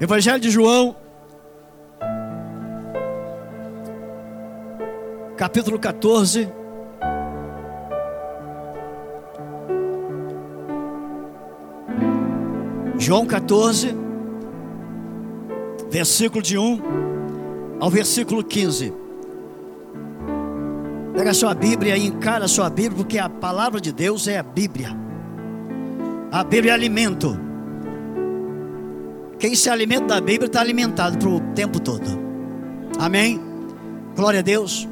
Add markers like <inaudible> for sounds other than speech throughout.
Evangelho de João, capítulo 14. João 14, versículo de 1 ao versículo 15. Pega a sua Bíblia e encara a sua Bíblia, porque a palavra de Deus é a Bíblia. A Bíblia é alimento. Quem se alimenta da Bíblia está alimentado para o tempo todo. Amém? Glória a Deus.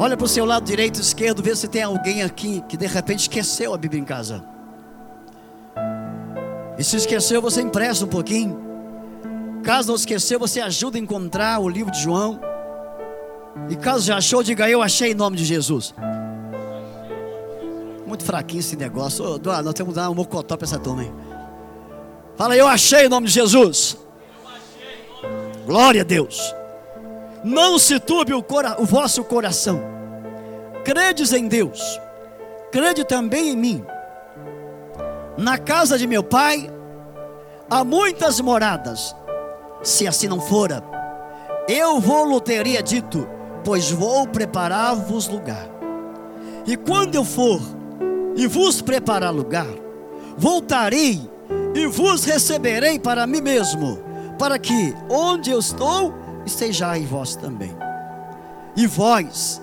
Olha para o seu lado direito e esquerdo, vê se tem alguém aqui que de repente esqueceu a Bíblia em casa. E se esqueceu, você empresta um pouquinho. Caso não esqueceu, você ajuda a encontrar o livro de João. E caso já achou, diga eu achei em nome de Jesus. Muito fraquinho esse negócio. Ô, nós temos que dar um mocotó para essa turma, hein? Fala, eu achei em nome de Jesus. Glória a Deus. Não se turbe o, cora o vosso coração. Credes em Deus. Crede também em mim. Na casa de meu pai há muitas moradas. Se assim não fora, eu vou-lhe teria dito, pois vou preparar-vos lugar. E quando eu for e vos preparar lugar, voltarei e vos receberei para mim mesmo, para que onde eu estou, estejais vós também. E vós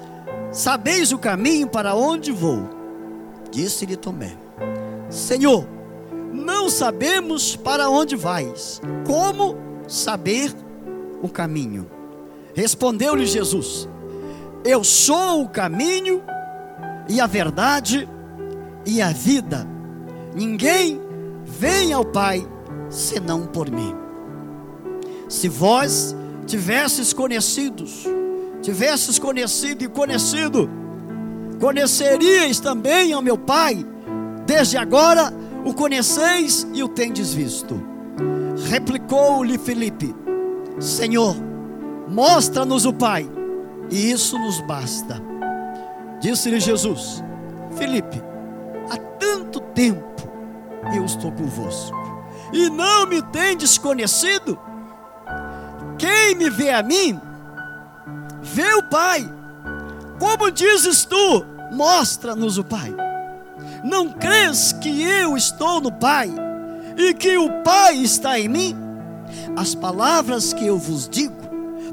sabeis o caminho para onde vou. Disse-lhe Tomé: Senhor, não sabemos para onde vais. Como saber o caminho? Respondeu-lhe Jesus: Eu sou o caminho e a verdade e a vida. Ninguém vem ao Pai senão por mim. Se vós tivesses conhecidos, tivesses conhecido e conhecido, conheceríeis também ao meu Pai, desde agora o conheceis e o tendes visto. Replicou-lhe Filipe: Senhor, mostra-nos o Pai, e isso nos basta. Disse-lhe Jesus: Filipe, há tanto tempo eu estou convosco, e não me tendes conhecido? Quem me vê a mim, vê o Pai. Como dizes tu, mostra-nos o Pai. Não crês que eu estou no Pai e que o Pai está em mim? As palavras que eu vos digo,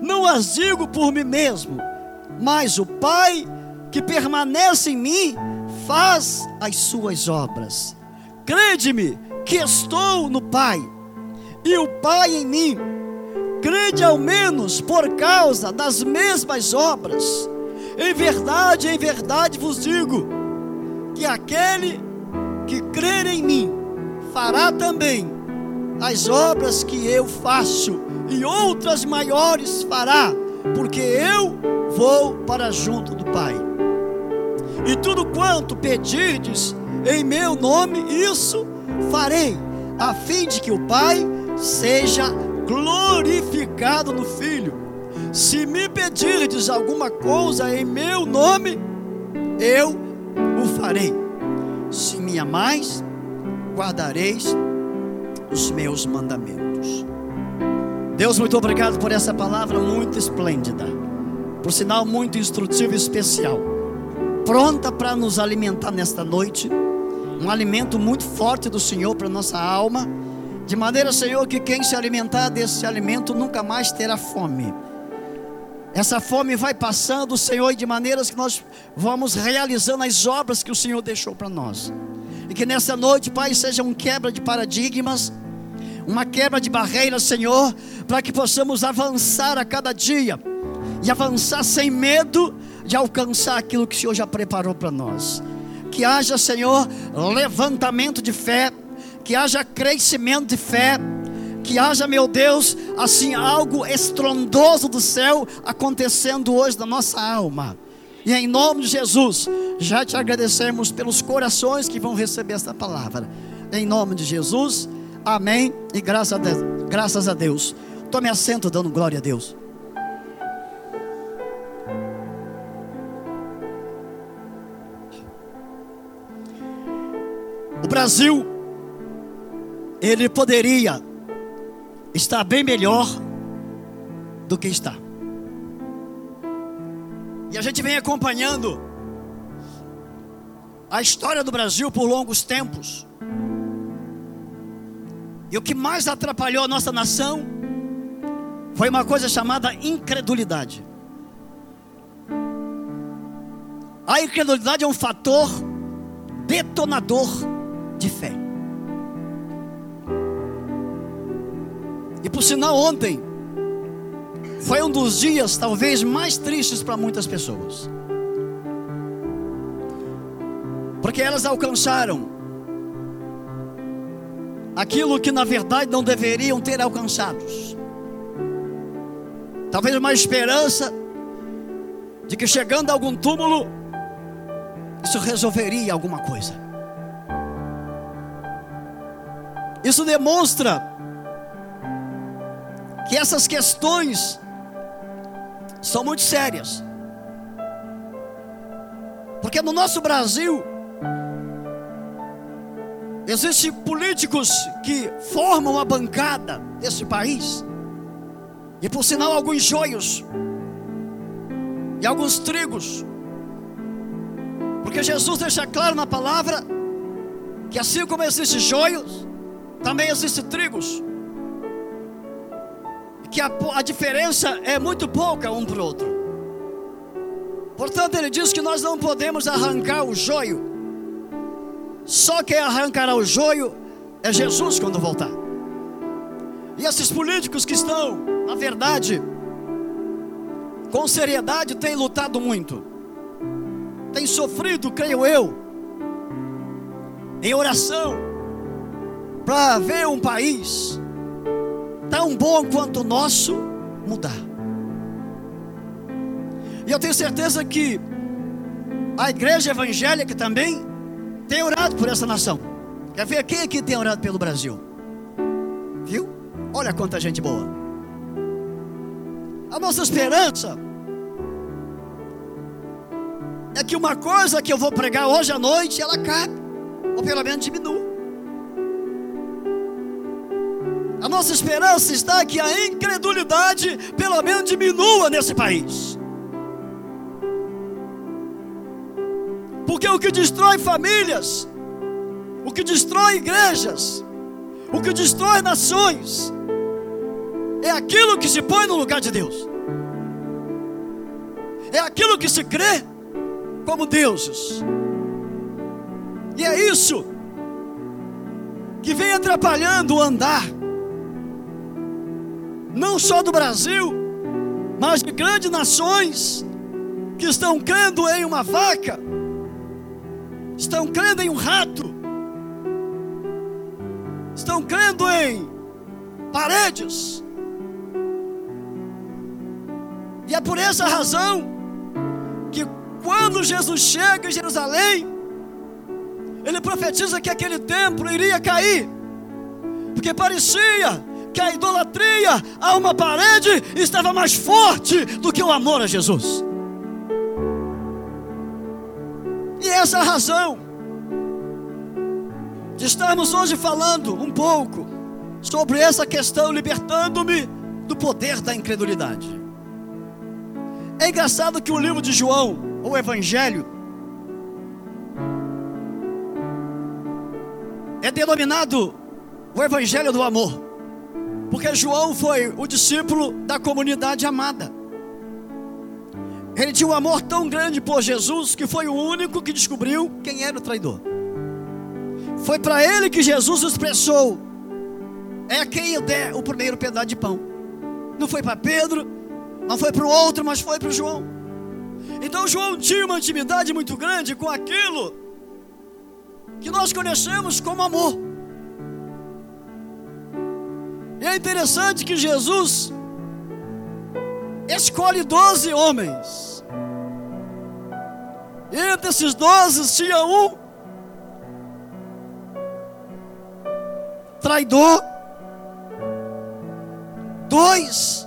não as digo por mim mesmo, mas o Pai que permanece em mim faz as suas obras. Crede-me que estou no Pai e o Pai em mim. Crede ao menos por causa das mesmas obras. Em verdade, em verdade vos digo que aquele que crer em mim fará também as obras que eu faço e outras maiores fará, porque eu vou para junto do Pai. E tudo quanto pedirdes em meu nome, isso farei, a fim de que o Pai seja glorificado no Filho. Se me pedirdes alguma coisa em meu nome, eu o farei. Se me amais, guardareis os meus mandamentos. Deus, muito obrigado por essa palavra muito esplêndida, por sinal muito instrutivo e especial, pronta para nos alimentar nesta noite um alimento muito forte do Senhor para nossa alma, de maneira, Senhor, que quem se alimentar desse alimento nunca mais terá fome. Essa fome vai passando, Senhor, de maneiras que nós vamos realizando as obras que o Senhor deixou para nós. E que nessa noite, Pai, seja um quebra de paradigmas, uma quebra de barreiras, Senhor, para que possamos avançar a cada dia e avançar sem medo de alcançar aquilo que o Senhor já preparou para nós que haja, Senhor, levantamento de fé, que haja crescimento de fé, que haja, meu Deus, assim algo estrondoso do céu acontecendo hoje na nossa alma. E em nome de Jesus, já te agradecemos pelos corações que vão receber esta palavra. Em nome de Jesus, amém e graças a Deus. Graças a Deus. Tome assento dando glória a Deus. O Brasil, ele poderia está bem melhor do que está. E a gente vem acompanhando a história do Brasil por longos tempos. E o que mais atrapalhou a nossa nação foi uma coisa chamada incredulidade. A incredulidade é um fator detonador de fé. E por sinal, ontem foi um dos dias talvez mais tristes para muitas pessoas. Porque elas alcançaram aquilo que na verdade não deveriam ter alcançados. Talvez uma esperança de que chegando a algum túmulo isso resolveria alguma coisa. Isso demonstra que essas questões são muito sérias. Porque no nosso Brasil existem políticos que formam a bancada desse país. E por sinal alguns joios e alguns trigos porque Jesus deixa claro na palavra que assim como existem joios, também existem trigos. Que a, a diferença é muito pouca um para o outro. Portanto, ele diz que nós não podemos arrancar o joio. Só quem arrancará o joio é Jesus quando voltar. E esses políticos que estão, na verdade, com seriedade, têm lutado muito tem sofrido, creio eu, em oração, para ver um país tão bom quanto o nosso mudar. E eu tenho certeza que a igreja evangélica também tem orado por essa nação. Quer ver quem aqui tem orado pelo Brasil? Viu? Olha quanta gente boa. A nossa esperança é que uma coisa que eu vou pregar hoje à noite, ela cabe, ou pelo menos diminua. A nossa esperança está que a incredulidade, pelo menos, diminua nesse país. Porque o que destrói famílias, o que destrói igrejas, o que destrói nações, é aquilo que se põe no lugar de Deus, é aquilo que se crê como deuses. E é isso que vem atrapalhando o andar, não só do Brasil, mas de grandes nações que estão crendo em uma vaca, estão crendo em um rato, estão crendo em paredes. E é por essa razão quando Jesus chega em Jerusalém, ele profetiza que aquele templo iria cair, porque parecia que a idolatria a uma parede estava mais forte do que o amor a Jesus. E essa é a razão de estarmos hoje falando um pouco sobre essa questão, libertando-me do poder da incredulidade. É engraçado que o livro de João, o Evangelho, é denominado o Evangelho do Amor, porque João foi o discípulo da comunidade amada. Ele tinha um amor tão grande por Jesus que foi o único que descobriu quem era o traidor. Foi para ele que Jesus expressou: É quem eu der o primeiro pedaço de pão. Não foi para Pedro, não foi para o outro, mas foi para João. Então João tinha uma intimidade muito grande com aquilo que nós conhecemos como amor. É interessante que Jesus escolhe doze homens. Entre esses doze tinha um traidor, dois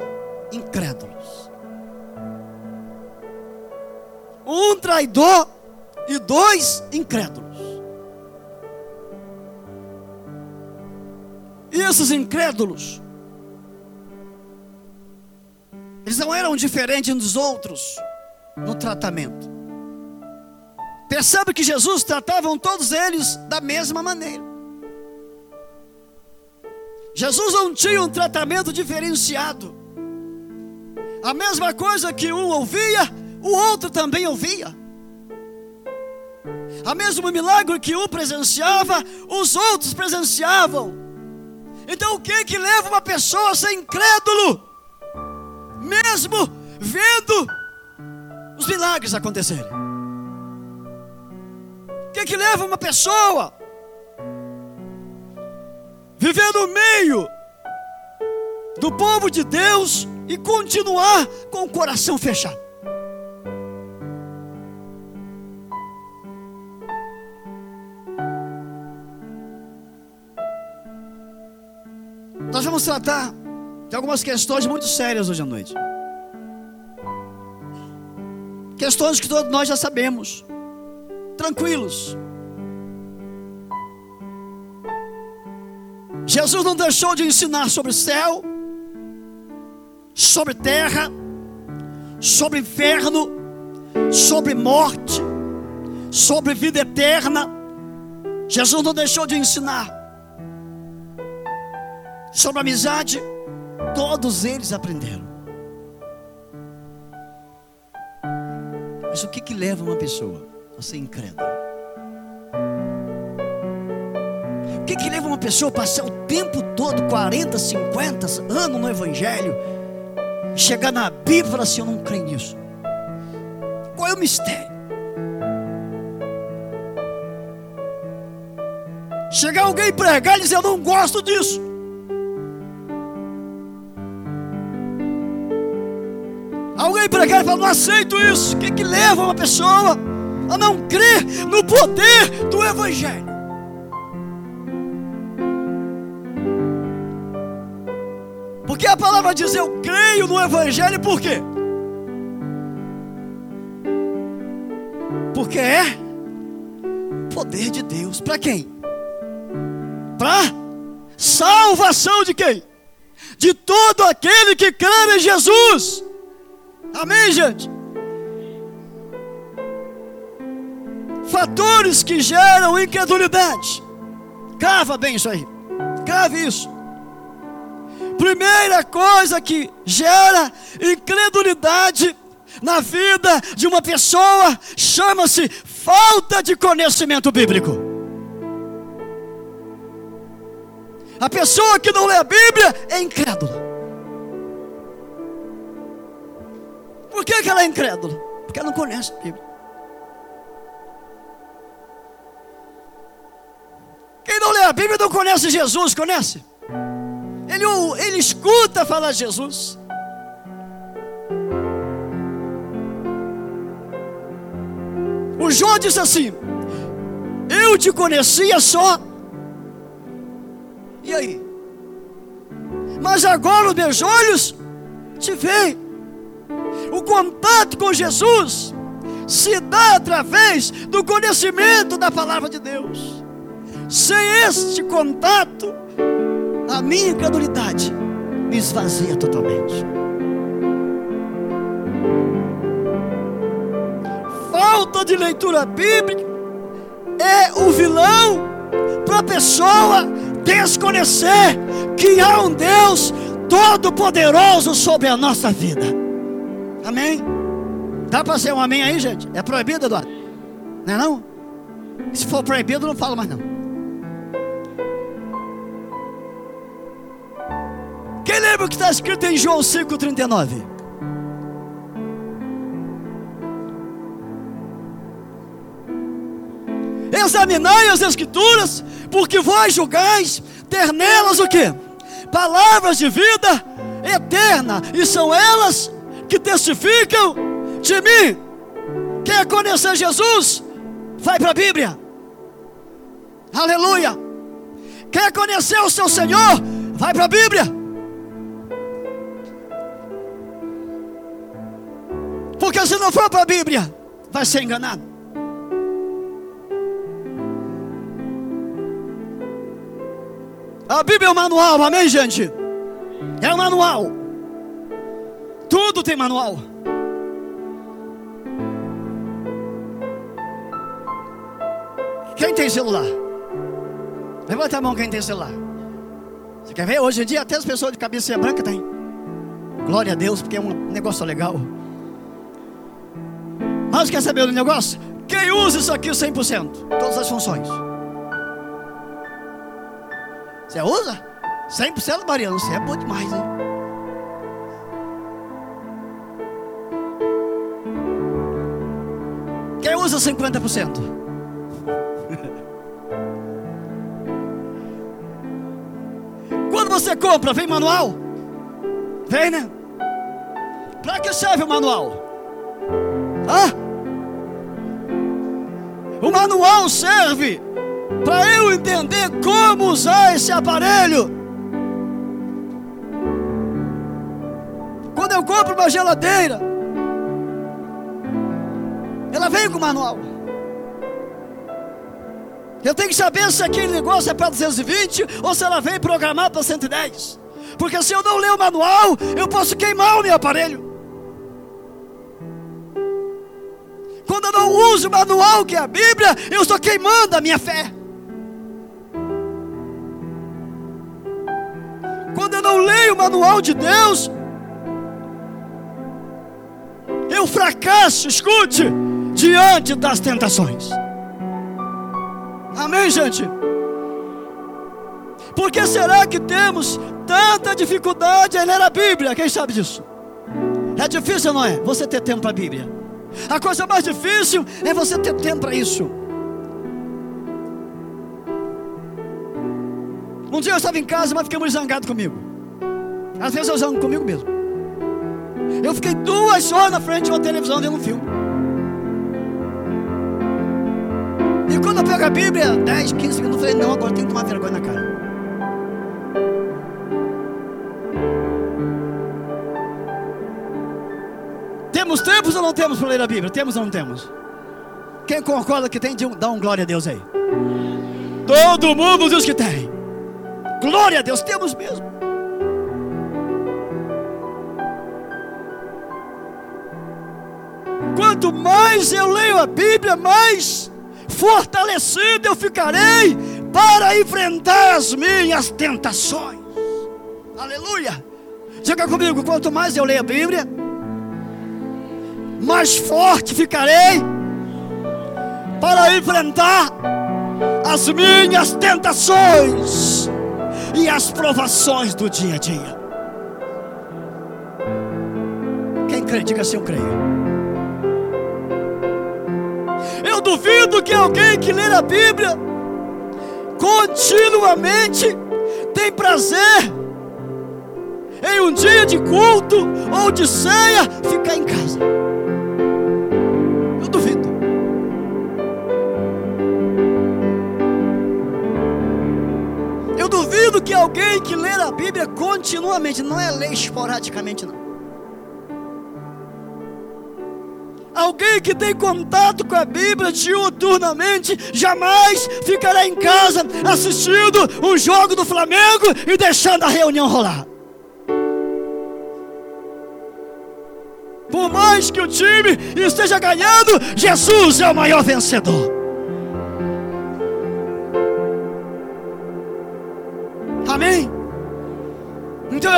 incrédulos. um traidor e dois incrédulos. E esses incrédulos Eles não eram diferentes dos outros no tratamento. Percebe que Jesus tratavam todos eles da mesma maneira. Jesus não tinha um tratamento diferenciado. A mesma coisa que um ouvia, o outro também ouvia. A mesmo milagre que um presenciava, os outros presenciavam. Então o que que leva uma pessoa a ser incrédulo? Mesmo vendo os milagres acontecerem. O que que leva uma pessoa viver no meio do povo de Deus e continuar com o coração fechado? Nós vamos tratar de algumas questões muito sérias hoje à noite. Questões que todos nós já sabemos. Tranquilos. Jesus não deixou de ensinar sobre céu, sobre terra, sobre inferno, sobre morte, sobre vida eterna. Jesus não deixou de ensinar sobre amizade, todos eles aprenderam. Mas o que, que leva uma pessoa a ser incrédula? O que, que leva uma pessoa a passar o tempo todo, 40, 50 anos no Evangelho, chegar na Bíblia e falar assim: Eu não creio nisso? Qual é o mistério? Chegar alguém pregar e dizer: Eu não gosto disso. Pregar e falar, não aceito isso. O que, que leva uma pessoa a não crer no poder do Evangelho? Porque a palavra diz, eu creio no Evangelho, por quê? Porque é poder de Deus. Para quem? Para salvação de quem? De todo aquele que crê em Jesus. Amém, gente? Fatores que geram incredulidade. Crava bem isso aí. Crave isso. Primeira coisa que gera incredulidade na vida de uma pessoa chama-se falta de conhecimento bíblico. A pessoa que não lê a Bíblia é incrédula. Por que, que ela é incrédula? Porque ela não conhece a Bíblia. Quem não lê a Bíblia não conhece Jesus, conhece? Ele, ele escuta falar Jesus. O João disse assim: Eu te conhecia só. E aí? Mas agora os meus olhos te veem. O contato com Jesus se dá através do conhecimento da palavra de Deus. Sem este contato, a minha incredulidade me esvazia totalmente. Falta de leitura bíblica é o vilão para a pessoa desconhecer que há um Deus todo-poderoso sobre a nossa vida. Amém? Dá para ser um amém aí, gente? É proibido, Eduardo? Não é não? Se for proibido, não falo mais não. Quem lembra o que está escrito em João 5,39? Examinai as escrituras, porque vós julgais ter nelas o que? Palavras de vida eterna, e são elas que testificam de mim. Quer conhecer Jesus? Vai para a Bíblia. Aleluia. Quer conhecer o seu Senhor? Vai para a Bíblia. Porque se não for para a Bíblia, vai ser enganado. A Bíblia é um manual, amém, gente? É um manual. Tudo tem manual. Quem tem celular? Levanta a mão quem tem celular. Você quer ver? Hoje em dia até as pessoas de cabeça branca têm. Glória a Deus, porque é um negócio legal. Mas quer saber do negócio? Quem usa isso aqui 100%? Todas as funções. Você usa? 100% Mariano, você é bom demais, hein? Usa 50%? <laughs> Quando você compra, vem manual? Vem, né? Para que serve o manual? Hã? O manual serve para eu entender como usar esse aparelho. Quando eu compro uma geladeira, ela vem com manual. Eu tenho que saber se aquele negócio é para 220 ou se ela vem programada para 110. Porque se eu não ler o manual, eu posso queimar o meu aparelho. Quando eu não uso o manual que é a Bíblia, eu estou queimando a minha fé. Quando eu não leio o manual de Deus, eu fracasso, escute, diante das tentações. Amém, gente? Por que será que temos tanta dificuldade em ler a Bíblia? Quem sabe disso? É difícil, não é? Você ter tempo para a Bíblia. A coisa mais difícil é você ter tempo para isso. Um dia eu estava em casa, mas fiquei muito zangado comigo. Às vezes eu zango comigo mesmo. Eu fiquei duas horas na frente de uma televisão vendo um filme. Quando eu pego a Bíblia, 10, 15 minutos, eu falei, não, agora tem que tomar vergonha na cara. Temos tempos ou não temos para ler a Bíblia? Temos ou não temos? Quem concorda que tem, dá um glória a Deus aí. Todo mundo diz que tem. Glória a Deus, temos mesmo. Quanto mais eu leio a Bíblia, mais fortalecido eu ficarei para enfrentar as minhas tentações. Aleluia. Diga comigo: quanto mais eu leio a Bíblia, mais forte ficarei para enfrentar as minhas tentações e as provações do dia a dia. Quem crê, diga assim: Eu creio. Duvido que alguém que lê a Bíblia continuamente tem prazer em um dia de culto ou de ceia ficar em casa. Eu duvido. Eu duvido que alguém que lê a Bíblia continuamente, não é ler esporadicamente, não. Alguém que tem contato com a Bíblia diuturnamente jamais ficará em casa assistindo um jogo do Flamengo e deixando a reunião rolar. Por mais que o time esteja ganhando, Jesus é o maior vencedor.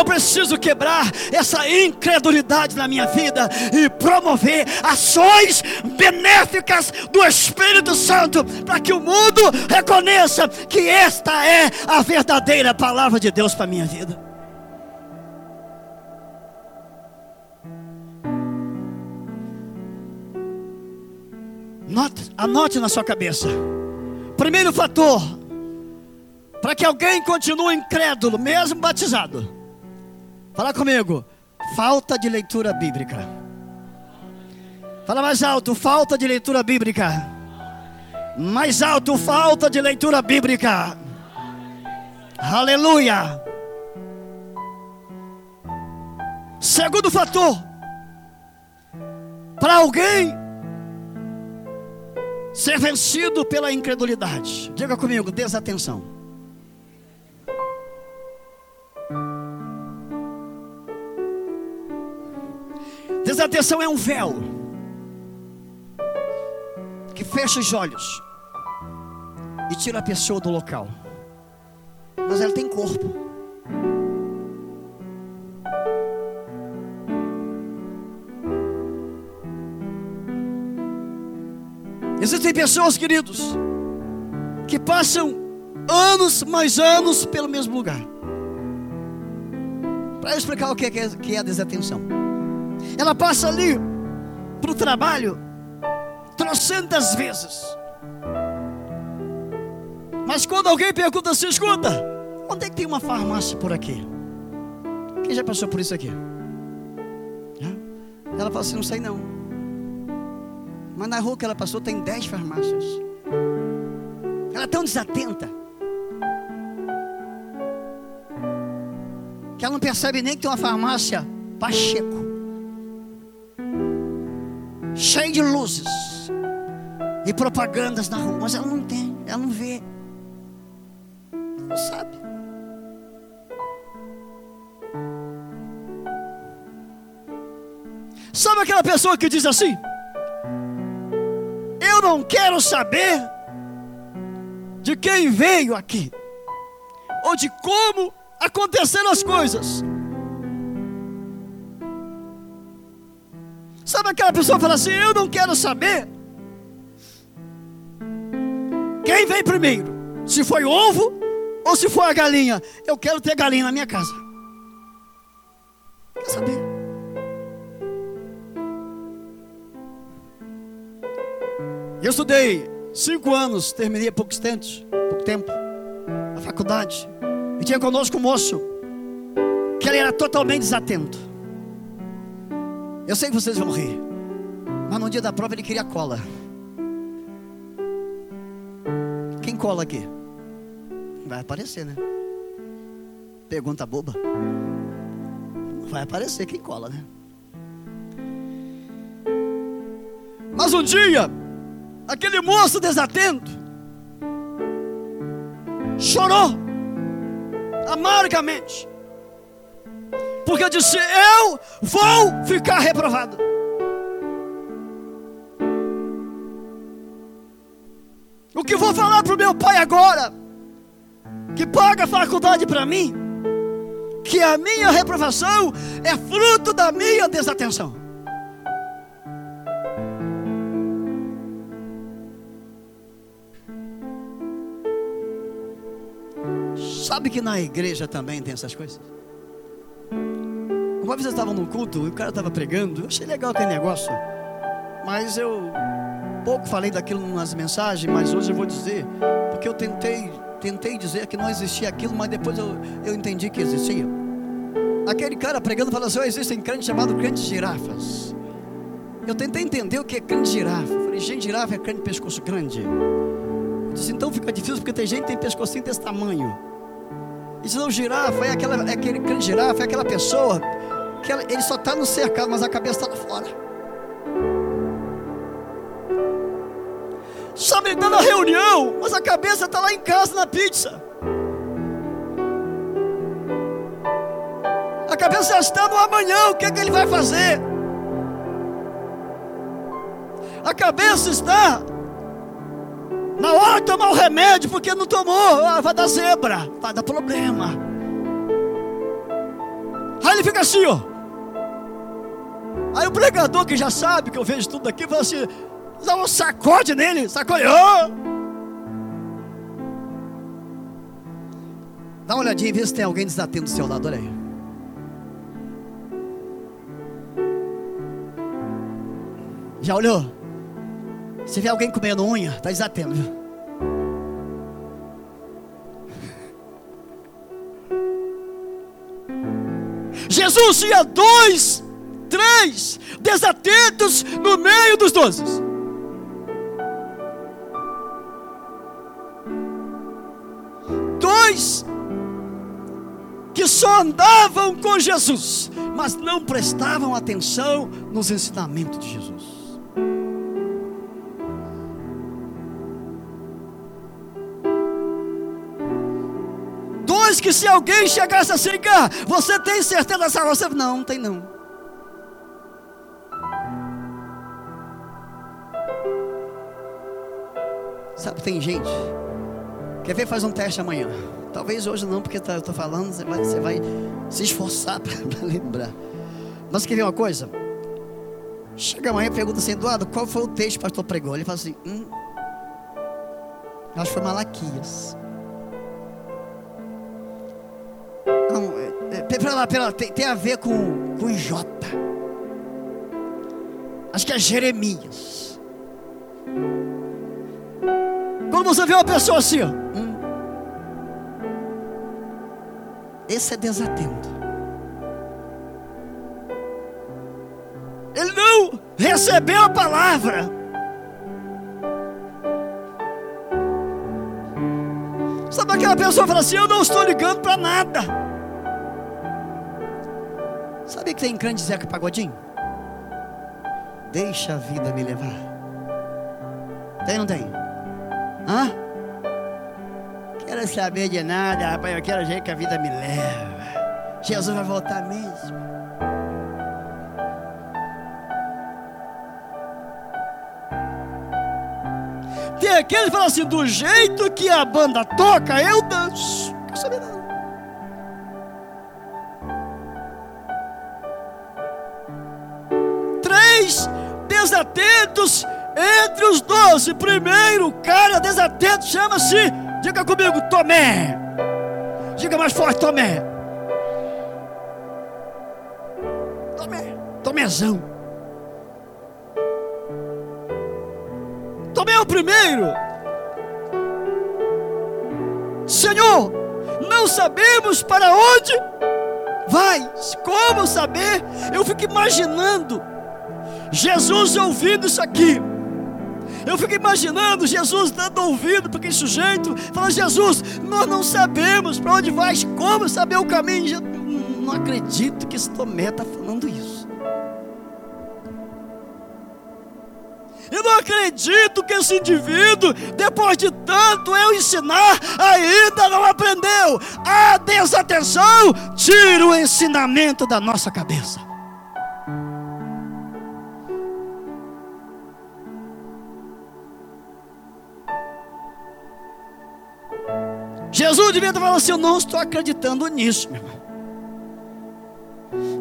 Eu preciso quebrar essa incredulidade na minha vida e promover ações benéficas do Espírito Santo para que o mundo reconheça que esta é a verdadeira palavra de Deus para a minha vida. Note, anote na sua cabeça. Primeiro fator para que alguém continue incrédulo, mesmo batizado. Fala comigo. Falta de leitura bíblica. Fala mais alto. Falta de leitura bíblica. Mais alto. Falta de leitura bíblica. Aleluia. Segundo fator. Para alguém ser vencido pela incredulidade. Diga comigo, desatenção. Desatenção é um véu que fecha os olhos e tira a pessoa do local. Mas ela tem corpo. Existem pessoas, queridos, que passam anos mais anos pelo mesmo lugar. Para explicar o que é, que é a desatenção. Ela passa ali para o trabalho trocentas vezes. Mas quando alguém pergunta assim, escuta, onde é que tem uma farmácia por aqui? Quem já passou por isso aqui? Ela fala assim, não sei não. Mas na rua que ela passou tem dez farmácias. Ela é tão desatenta. Que ela não percebe nem que tem uma farmácia Pacheco. Cheia de luzes. E propagandas na rua. Mas ela não tem, ela não vê. Ela não sabe. Sabe aquela pessoa que diz assim? Eu não quero saber de quem veio aqui, ou de como aconteceram as coisas. Sabe aquela pessoa fala assim: Eu não quero saber quem veio primeiro, se foi o ovo ou se foi a galinha. Eu quero ter galinha na minha casa. Quer saber? Eu estudei cinco anos, terminei há poucos tempos, pouco tempo, a faculdade. E tinha conosco um moço que ele era totalmente desatento. Eu sei que vocês vão rir, mas no dia da prova ele queria cola. Quem cola aqui? Vai aparecer, né? Pergunta boba. Vai aparecer quem cola, né? Mas um dia aquele moço desatento chorou amargamente, porque disse: Eu vou ficar reprovado. O que vou falar para o meu pai agora, que paga a faculdade para mim, que a minha reprovação é fruto da minha desatenção. Sabe que na igreja também tem essas coisas? Uma vez eu estava num culto e o cara estava pregando, eu achei legal aquele negócio, mas eu pouco falei daquilo nas mensagens, mas hoje eu vou dizer, porque eu tentei, tentei dizer que não existia aquilo, mas depois eu, eu entendi que existia. Aquele cara pregando falou assim: oh, existem crentes chamados crentes girafas. Eu tentei entender o que é crente girafa. Eu falei, gente, girafa é crente pescoço grande. Eu disse, então fica difícil porque tem gente que tem pescocinho desse tamanho. Isso não girafa, é, aquela, é aquele grande girafa, é aquela pessoa que ele só está no cercado, mas a cabeça está lá fora. Sabe, ele está na reunião, mas a cabeça está lá em casa na pizza. A cabeça já está no amanhã, o que é que ele vai fazer? A cabeça está na hora de tomar o remédio, porque não tomou, ah, vai dar zebra, vai dar problema. Aí ele fica assim, ó. Aí o pregador que já sabe que eu vejo tudo aqui, fala assim: dá um sacode nele, sacode. Oh! Dá uma olhadinha e vê se tem alguém desatendo do seu lado, olha aí. Já olhou? Se vê alguém comendo unha, está desatendo, viu? <laughs> Jesus tinha dois, três desatentos no meio dos doze. Dois que só andavam com Jesus, mas não prestavam atenção nos ensinamentos de Jesus. que se alguém chegasse assim, cá, você tem certeza da salvação? Não, não tem não. Tem gente. Quer ver? Faz um teste amanhã. Talvez hoje não, porque tá, eu estou falando, você vai, você vai se esforçar <laughs> para lembrar. Mas quer ver uma coisa? Chega amanhã e pergunta assim, Eduardo, qual foi o texto que o pastor pregou? Ele fala assim, hum, acho que foi Malaquias. Não, é, é, pera lá, pera lá, tem, tem, a ver com, com J. Acho que é Jeremias. Quando você vê uma pessoa assim, ó, hum, esse é desatento. Ele não recebeu a palavra. Sabe aquela pessoa que fala assim: Eu não estou ligando para nada. Sabe que tem crente Zeca Pagodinho? Deixa a vida me levar. Tem ou não tem? Hã? Quero saber de nada, rapaz. Eu quero ver que a vida me leva. Jesus vai voltar mesmo. Tem aquele que fala assim: do jeito que a banda toca, eu danço. Não saber nada. Desatentos entre os doze, primeiro cara desatento chama-se, diga comigo, Tomé. Diga mais forte, Tomé. Tomé, Tomézão. Tomé é o primeiro. Senhor, não sabemos para onde vai. Como saber? Eu fico imaginando Jesus ouvindo isso aqui. Eu fico imaginando Jesus dando ouvido para aquele sujeito, falando: Jesus, nós não sabemos para onde vais, como saber o caminho. Eu não acredito que esse Tomé está falando isso. Eu não acredito que esse indivíduo, depois de tanto eu ensinar, ainda não aprendeu. A desatenção tira o ensinamento da nossa cabeça. Jesus devia estar falando assim: Eu não estou acreditando nisso, meu irmão.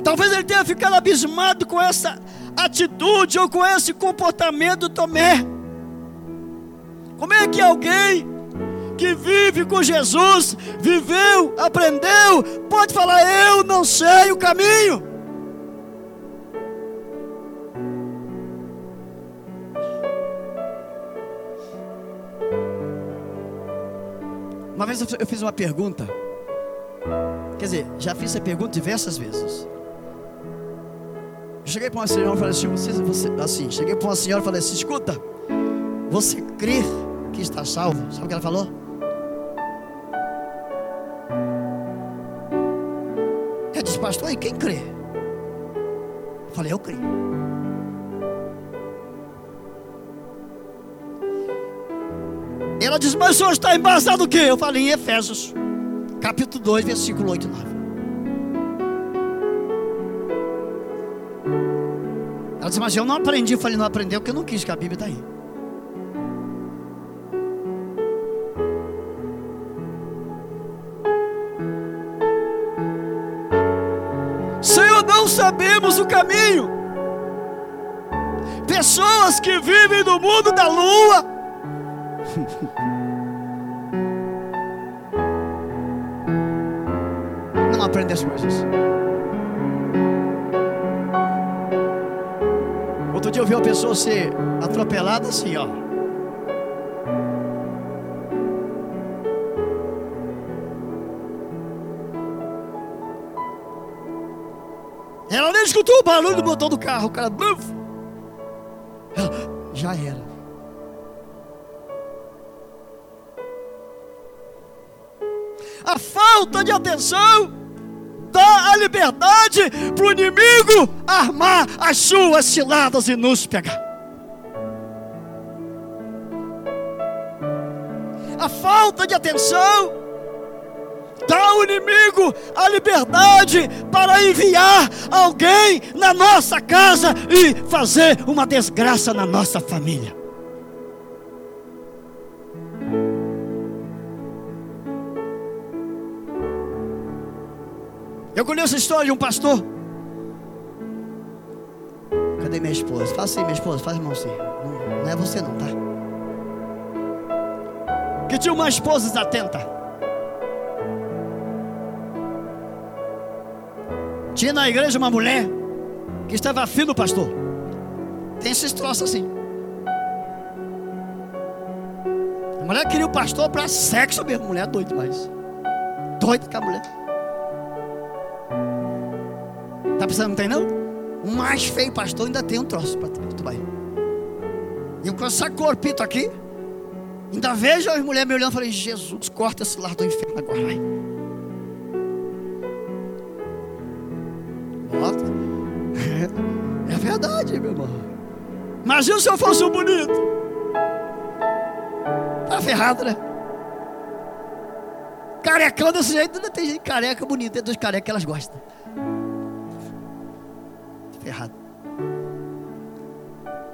Talvez ele tenha ficado abismado com essa atitude ou com esse comportamento do Tomé. Como é que alguém que vive com Jesus, viveu, aprendeu, pode falar: Eu não sei o caminho? Uma vez eu fiz uma pergunta. Quer dizer, já fiz essa pergunta diversas vezes. Eu cheguei para uma senhora e falei assim, você, você, assim, cheguei para uma senhora e falei assim, escuta, você crê que está salvo? Sabe o que ela falou? Ela disse, pastor, e quem crê? Eu falei, eu creio. Ela diz, mas o senhor está embasado o quê? Eu falei em Efésios, capítulo 2, versículo 8 e 9. Ela disse, mas eu não aprendi. Eu falei, não aprendeu porque eu não quis, que a Bíblia está aí. Senhor, não sabemos o caminho. Pessoas que vivem no mundo da lua, Não aprende as coisas. Outro dia eu vi uma pessoa ser atropelada assim, ó. Ela nem escutou o barulho do botão do carro, o cara. Já era. A falta de atenção dá a liberdade para o inimigo armar as suas ciladas e nos pegar. A falta de atenção dá ao inimigo a liberdade para enviar alguém na nossa casa e fazer uma desgraça na nossa família. Eu conheço a história de um pastor. Cadê minha esposa? Faz assim, minha esposa, faz a mão assim. Não, não é você não, tá? Que tinha uma esposa desatenta. Tinha na igreja uma mulher que estava afim do pastor. Tem esses troços assim. A mulher queria o pastor para sexo mesmo. Mulher doida demais. Doida que a mulher. Tá pensando, não tem não? O mais feio pastor ainda tem um troço para tu vai. E com essa corpito aqui, ainda vejo as mulheres me olhando e falei, Jesus, corta esse lar do inferno agora. Vai. Bota. É, verdade, meu irmão. Imagina se eu fosse um bonito. Tá ferrado, né? Carecão desse jeito, ainda tem gente careca bonita, tem dos carecas que elas gostam errado.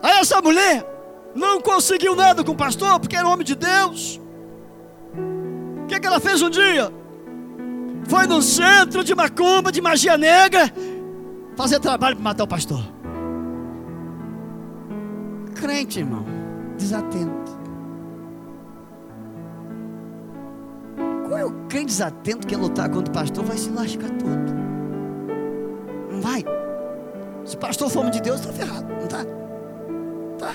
Aí essa mulher não conseguiu nada com o pastor, porque era homem de Deus. O que, que ela fez um dia? Foi no centro de macumba, de magia negra, fazer trabalho para matar o pastor. Crente, irmão, desatento. Qual é o crente desatento que é lutar contra o pastor? Vai se lascar todo. Não vai. Se pastor for de Deus, está ferrado, não está? Tá.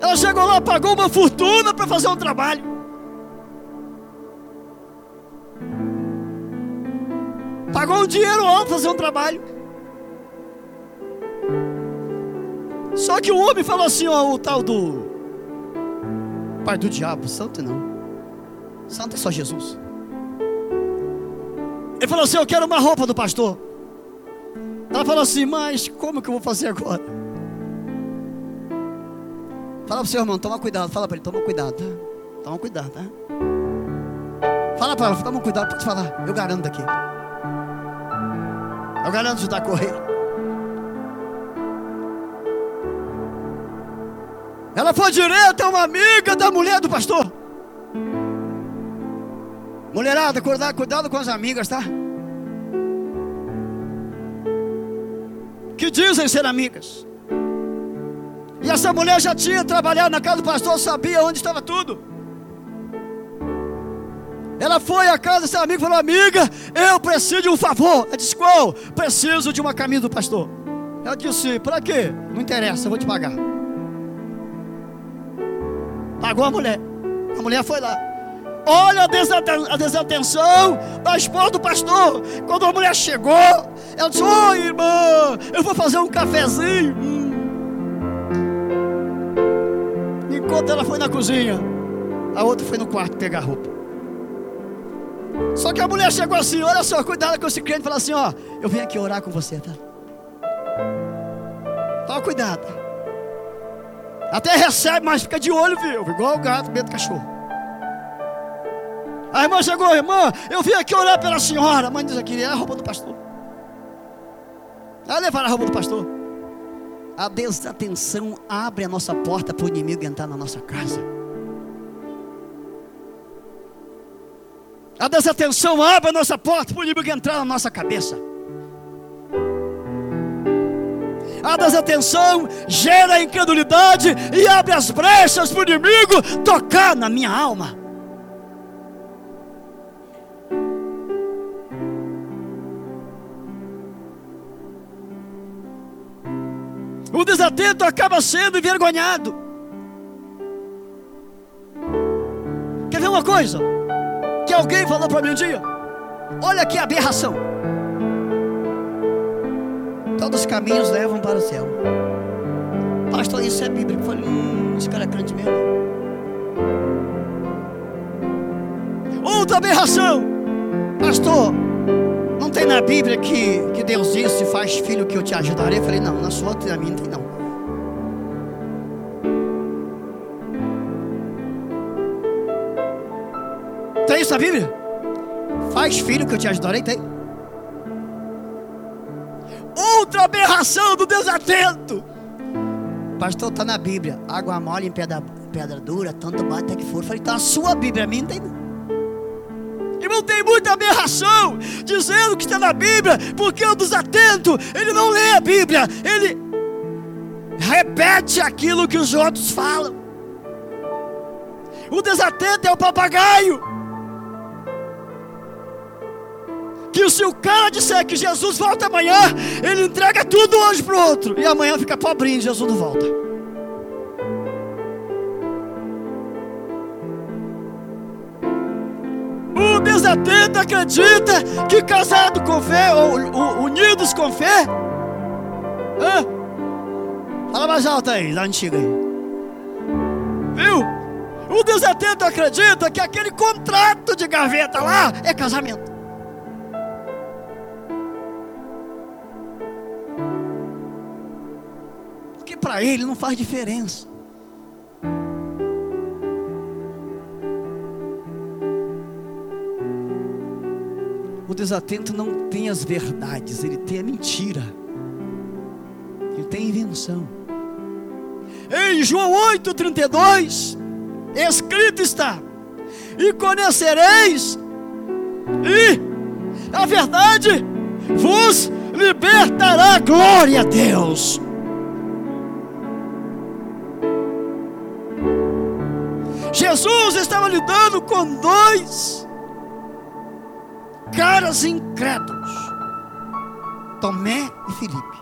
Ela chegou lá, pagou uma fortuna para fazer um trabalho. Pagou um dinheiro alto para fazer um trabalho. Só que o homem falou assim, ó, o tal do pai do diabo, santo não. Santo é só Jesus. Ele falou assim: Eu quero uma roupa do pastor. Ela falou assim: Mas como que eu vou fazer agora? Fala para o seu irmão: Toma cuidado. Fala para ele: Toma cuidado? Toma cuidado, tá? Fala para ela: Toma cuidado. Pode falar. Eu garanto daqui. Eu garanto de dar correr. Ela foi direto a uma amiga da mulher do pastor. Mulherada, cuidado, cuidado com as amigas, tá? Que dizem ser amigas. E essa mulher já tinha trabalhado na casa do pastor, sabia onde estava tudo. Ela foi à casa dessa amiga e falou: Amiga, eu preciso de um favor. Ela disse: Qual? Preciso de uma camisa do pastor. Ela disse: Para quê? Não interessa, eu vou te pagar. Pagou a mulher. A mulher foi lá. Olha a desatenção da esposa do pastor. Quando a mulher chegou, ela disse: Oi, irmã, eu vou fazer um cafezinho. Hum. Enquanto ela foi na cozinha, a outra foi no quarto pegar roupa. Só que a mulher chegou assim: Olha só, cuidado com esse crente. Fala assim: Ó, eu vim aqui orar com você, tá? Toma cuidado. Até recebe, mas fica de olho, viu? Igual o gato, medo do cachorro. A irmã chegou, irmã, eu vim aqui orar pela senhora. A mãe diz aqui, é a roupa do pastor. Ela levar a roupa do pastor. A desatenção abre a nossa porta para o inimigo entrar na nossa casa. A desatenção abre a nossa porta para o inimigo entrar na nossa cabeça. A desatenção gera incredulidade e abre as brechas para o inimigo tocar na minha alma. O desatento acaba sendo envergonhado. Quer ver uma coisa? Que alguém falou para mim um dia. Olha que aberração. Todos os caminhos levam para o céu. Pastor, isso é bíblico. Eu falei, hum, esse cara é crente mesmo. Outra aberração. Pastor, tem na Bíblia que, que Deus disse: Faz filho que eu te ajudarei. Eu falei: Não, na sua na minha não tem não. Tem isso na Bíblia? Faz filho que eu te ajudarei? Tem. Outra aberração do desatento. Pastor, está na Bíblia. Água mole em pedra, pedra dura, tanto bate até que for. Eu falei, está na sua Bíblia, a minha não tem não Irmão, tem muita aberração dizendo que está na Bíblia, porque o desatento, ele não lê a Bíblia, ele repete aquilo que os outros falam. O desatento é o papagaio. Que se o cara disser que Jesus volta amanhã, ele entrega tudo hoje para o outro. E amanhã fica pobrinho, Jesus não volta. O desatento acredita que casado com fé, ou, unidos com fé, hã? fala mais alto aí, da antiga aí. Viu? O desatento acredita que aquele contrato de gaveta lá é casamento. para ele não faz diferença. Desatento não tem as verdades, ele tem a mentira. Ele tem a invenção. Em João 8,32, escrito está: E conhecereis, e a verdade vos libertará, glória a Deus. Jesus estava lidando com dois caras incrédulos, Tomé e Filipe.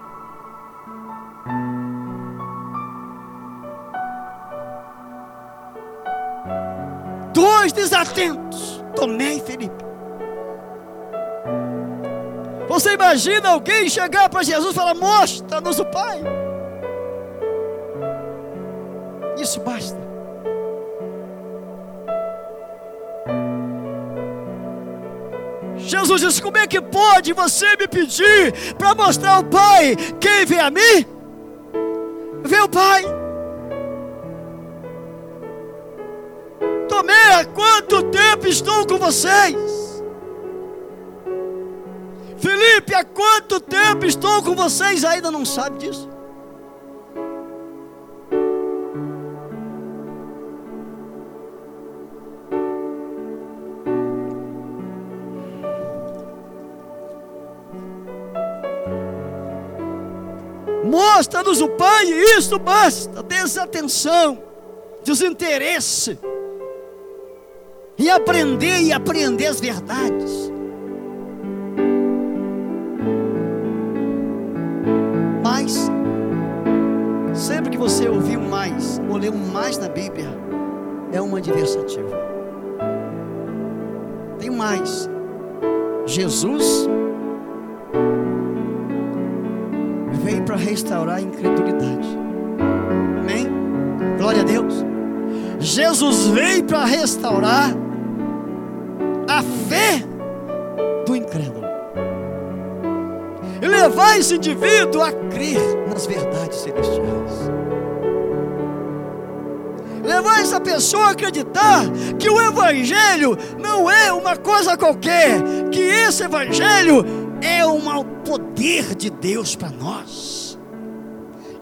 Dois desatentos, Tomé e Filipe. Você imagina alguém chegar para Jesus e falar: Mostra-nos o Pai. Isso basta. Jesus disse: Como é que pode você me pedir para mostrar o Pai? Quem vê a mim, vê o Pai. Tomé, há quanto tempo estou com vocês? Felipe, há quanto tempo estou com vocês? Ainda não sabe disso? Mostra-nos o Pai, e isso basta. Desatenção, desinteresse. E aprender e aprender as verdades. Mas, sempre que você ouvir mais, ou ler mais na Bíblia, é uma adversativa. Tem mais. Jesus restaurar a incredulidade. Amém? Glória a Deus. Jesus veio para restaurar a fé do incrédulo. E levar esse indivíduo a crer nas verdades celestiais. Levar essa pessoa a acreditar que o Evangelho não é uma coisa qualquer, que esse Evangelho é um poder de Deus para nós.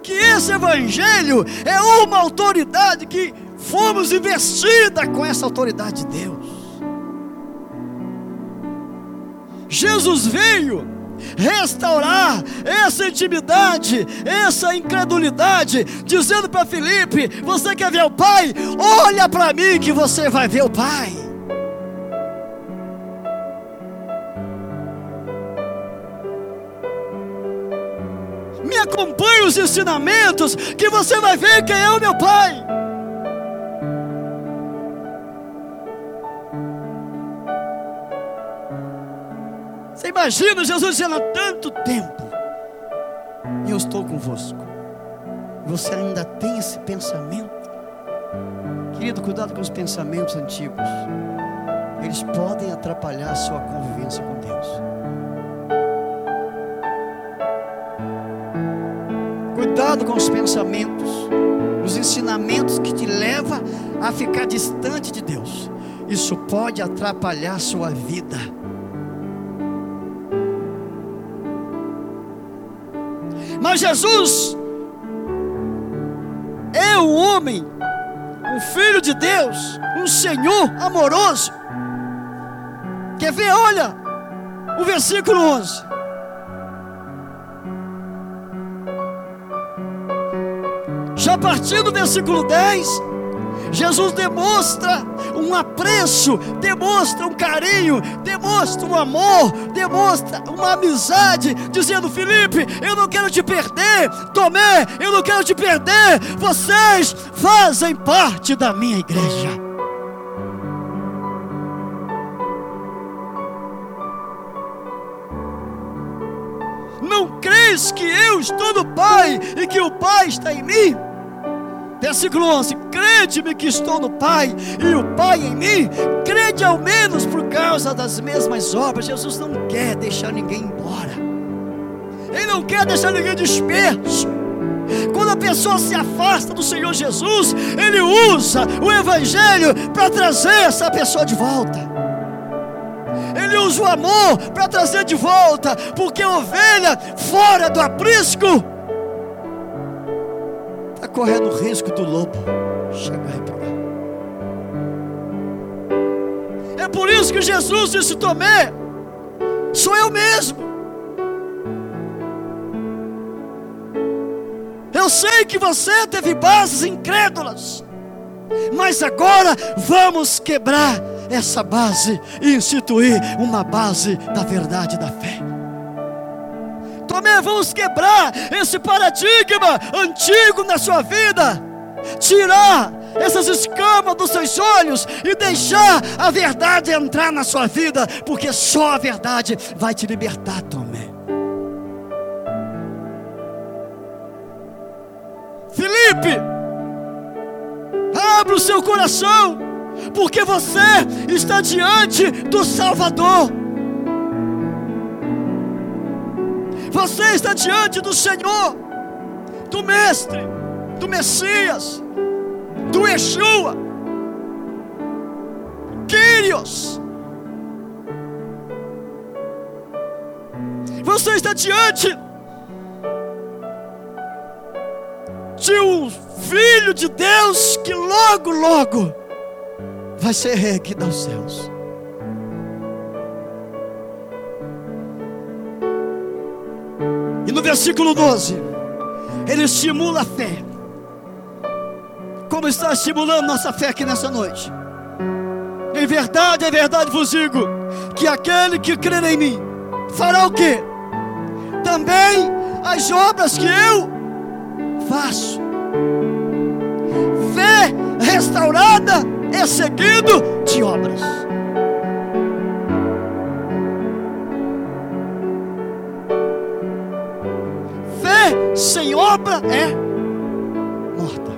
Que esse Evangelho é uma autoridade que fomos investida com essa autoridade de Deus. Jesus veio restaurar essa intimidade, essa incredulidade, dizendo para Felipe: Você quer ver o Pai? Olha para mim que você vai ver o Pai. Acompanhe os ensinamentos, que você vai ver quem é o meu Pai. Você imagina Jesus dizendo há tanto tempo, e eu estou convosco. Você ainda tem esse pensamento? Querido, cuidado com os pensamentos antigos. Eles podem atrapalhar a sua convivência com Deus. Cuidado com os pensamentos, os ensinamentos que te levam a ficar distante de Deus. Isso pode atrapalhar a sua vida. Mas Jesus é um homem, um filho de Deus, um Senhor amoroso, que Quer ver? Olha o versículo 11. A partir do versículo 10, Jesus demonstra um apreço, demonstra um carinho, demonstra um amor, demonstra uma amizade, dizendo: Felipe, eu não quero te perder, Tomé, eu não quero te perder, vocês fazem parte da minha igreja. Não crês que eu estou no Pai e que o Pai está em mim? Versículo 11: Crede-me que estou no Pai e o Pai em mim, crede ao menos por causa das mesmas obras. Jesus não quer deixar ninguém embora, Ele não quer deixar ninguém disperso. Quando a pessoa se afasta do Senhor Jesus, Ele usa o Evangelho para trazer essa pessoa de volta. Ele usa o amor para trazer de volta, porque ovelha fora do aprisco correndo o risco do lobo chegar e pegar. É por isso que Jesus disse: Tomé, sou eu mesmo. Eu sei que você teve bases incrédulas, mas agora vamos quebrar essa base e instituir uma base da verdade da fé. Tomé, vamos quebrar esse paradigma antigo na sua vida, tirar essas escamas dos seus olhos e deixar a verdade entrar na sua vida, porque só a verdade vai te libertar, Tomé. Felipe, abra o seu coração, porque você está diante do Salvador. Você está diante do Senhor, do Mestre, do Messias, do Yeshua, Quírios. Você está diante de um Filho de Deus que logo, logo vai ser reerguido aos céus. Versículo 12, ele estimula a fé. Como está estimulando nossa fé aqui nessa noite? Em verdade, em verdade vos digo: que aquele que crer em mim fará o que? Também as obras que eu faço. Fé restaurada é seguido de obras. Sem obra é morta.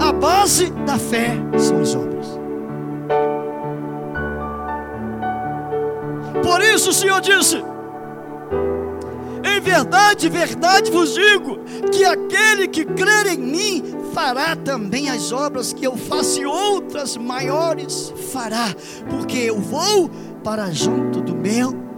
A base da fé são as obras. Por isso o Senhor disse: Em verdade, verdade vos digo, que aquele que crer em mim fará também as obras que eu faço, e outras maiores fará, porque eu vou para junto do meu.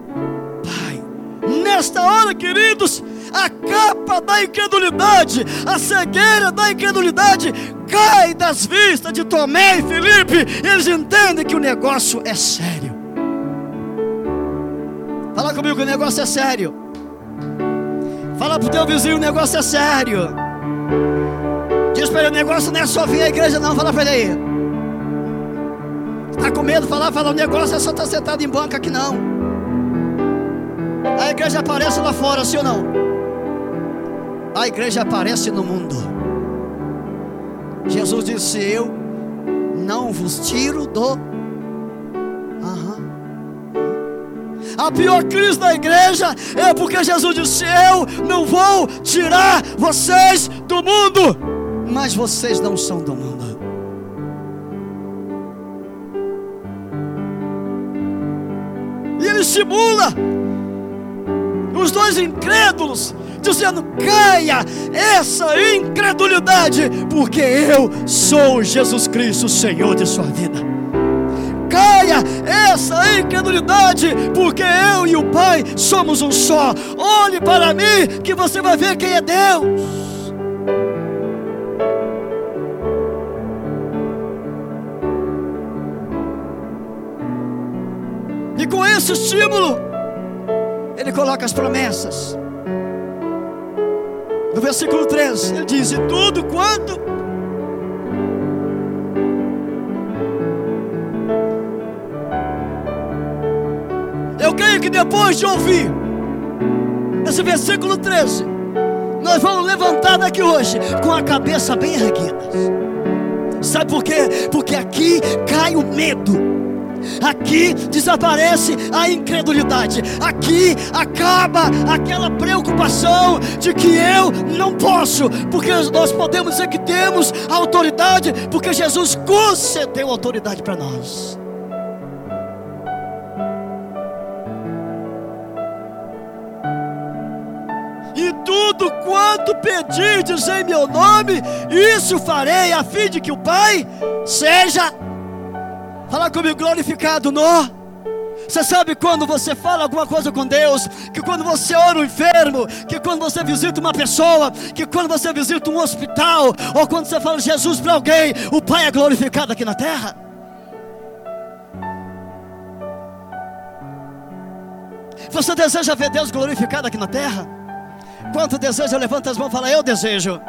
Nesta hora, queridos, a capa da incredulidade, a cegueira da incredulidade cai das vistas de Tomé e Felipe. Eles entendem que o negócio é sério. Fala comigo que o negócio é sério. Fala pro teu vizinho, o negócio é sério. Diz para ele, o negócio não é só vir à igreja, não. Fala para ele aí. Está com medo falar? Fala, o negócio é só estar tá sentado em banca aqui, não. A igreja aparece lá fora, sim ou não? A igreja aparece no mundo. Jesus disse: Eu não vos tiro do A pior crise da igreja é porque Jesus disse: Eu não vou tirar vocês do mundo, mas vocês não são do mundo. E ele estimula os dois incrédulos, dizendo: caia essa incredulidade, porque eu sou Jesus Cristo, Senhor de sua vida. Caia essa incredulidade, porque eu e o Pai somos um só. Olhe para mim, que você vai ver quem é Deus. E com esse estímulo, ele coloca as promessas. No versículo 13, ele diz: E tudo quanto Eu creio que depois de ouvir esse versículo 13, nós vamos levantar daqui hoje com a cabeça bem erguida. Sabe por quê? Porque aqui cai o medo. Aqui desaparece a incredulidade. Aqui acaba aquela preocupação de que eu não posso, porque nós podemos dizer que temos autoridade, porque Jesus concedeu autoridade para nós. E tudo quanto pedirdes em meu nome, isso farei, a fim de que o Pai seja Fala comigo, glorificado no. Você sabe quando você fala alguma coisa com Deus, que quando você ora um enfermo, que quando você visita uma pessoa, que quando você visita um hospital, ou quando você fala Jesus para alguém, o Pai é glorificado aqui na terra? Você deseja ver Deus glorificado aqui na terra? Quanto deseja, levanta as mãos e fala: Eu desejo.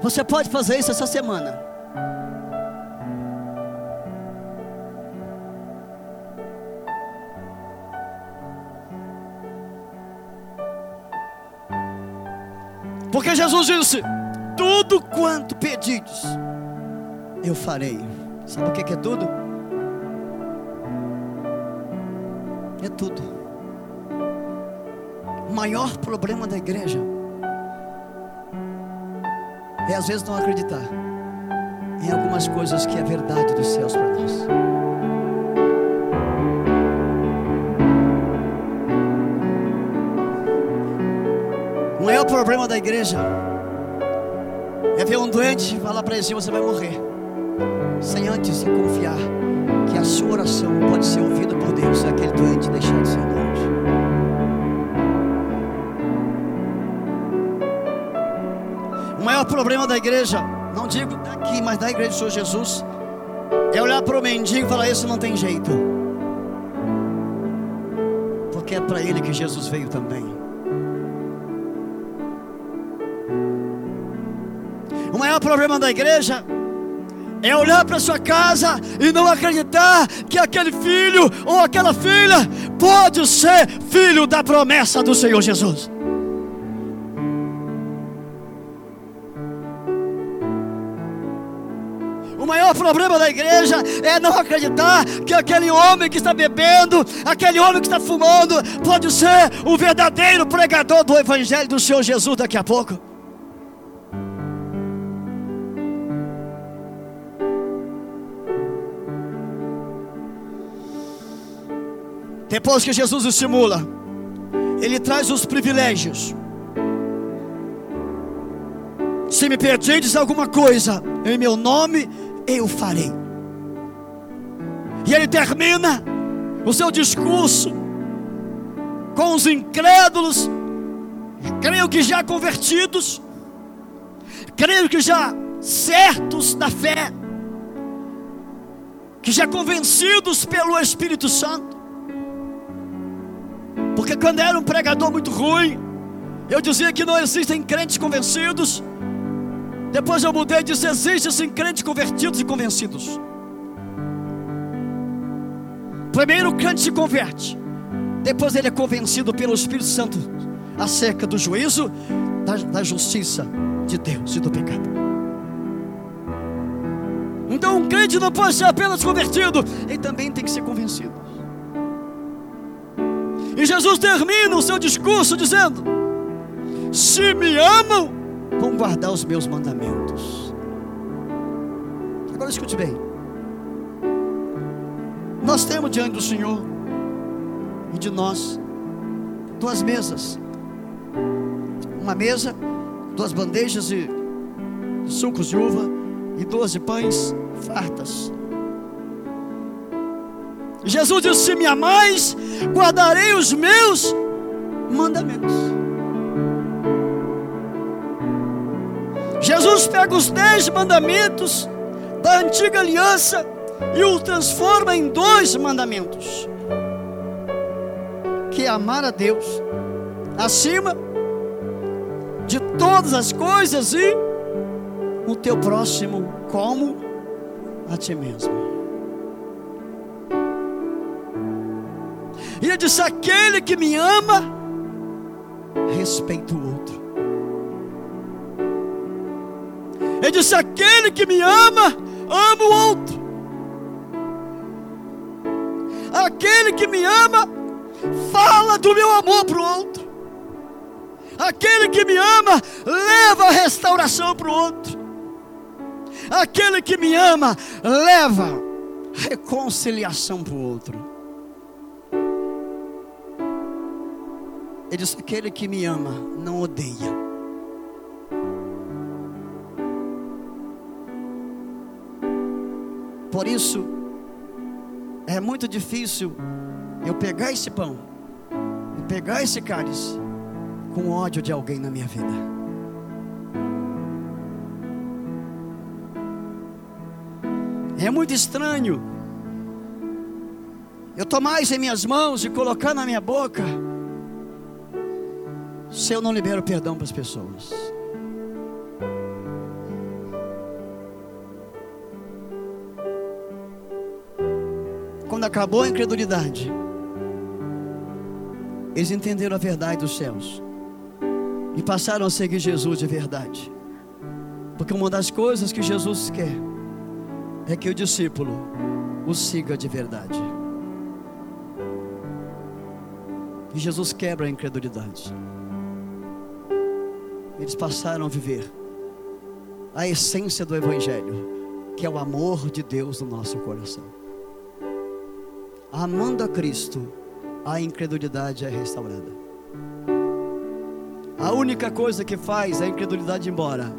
Você pode fazer isso essa semana. Porque Jesus disse: Tudo quanto pedides, eu farei. Sabe o que é tudo? É tudo. O maior problema da igreja é às vezes não acreditar em algumas coisas que é verdade dos céus para nós. Maior problema da igreja é ver um doente e falar para ele você vai morrer, sem antes confiar que a sua oração pode ser ouvida por Deus aquele doente deixar de ser doente. O maior problema da igreja, não digo daqui, mas da igreja do Senhor Jesus, é olhar para o mendigo e falar: Isso não tem jeito, porque é para ele que Jesus veio também. O problema da igreja é olhar para sua casa e não acreditar que aquele filho ou aquela filha pode ser filho da promessa do Senhor Jesus. O maior problema da igreja é não acreditar que aquele homem que está bebendo, aquele homem que está fumando, pode ser o verdadeiro pregador do Evangelho do Senhor Jesus daqui a pouco. Depois que Jesus estimula, Ele traz os privilégios. Se me pedirdes alguma coisa em meu nome, eu farei. E ele termina o seu discurso com os incrédulos, creio que já convertidos, creio que já certos da fé, que já convencidos pelo Espírito Santo. Porque quando era um pregador muito ruim, eu dizia que não existem crentes convencidos. Depois eu mudei e disse: existem sim crentes convertidos e convencidos. Primeiro o crente se converte, depois ele é convencido pelo Espírito Santo acerca do juízo, da, da justiça de Deus e do pecado. Então um crente não pode ser apenas convertido, ele também tem que ser convencido. E Jesus termina o seu discurso dizendo: Se me amam, vão guardar os meus mandamentos. Agora escute bem. Nós temos diante do Senhor e de nós duas mesas. Uma mesa, duas bandejas de sucos de uva e doze pães fartas. Jesus disse: Se me amais, guardarei os meus mandamentos. Jesus pega os dez mandamentos da antiga aliança e o transforma em dois mandamentos. que é amar a Deus acima de todas as coisas e o teu próximo como a ti mesmo. E ele disse: aquele que me ama, respeita o outro. Ele disse: aquele que me ama, ama o outro. Aquele que me ama, fala do meu amor para o outro. Aquele que me ama, leva a restauração para o outro. Aquele que me ama, leva reconciliação para o outro. Ele diz: aquele que me ama, não odeia. Por isso, é muito difícil eu pegar esse pão e pegar esse cálice com ódio de alguém na minha vida. É muito estranho eu tomar isso em minhas mãos e colocar na minha boca se eu não libero perdão para as pessoas. Quando acabou a incredulidade, eles entenderam a verdade dos céus e passaram a seguir Jesus de verdade. Porque uma das coisas que Jesus quer é que o discípulo o siga de verdade. E Jesus quebra a incredulidade. Eles passaram a viver a essência do Evangelho, que é o amor de Deus no nosso coração. Amando a Cristo, a incredulidade é restaurada. A única coisa que faz a incredulidade embora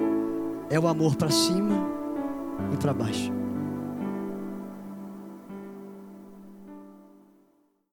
é o amor para cima e para baixo.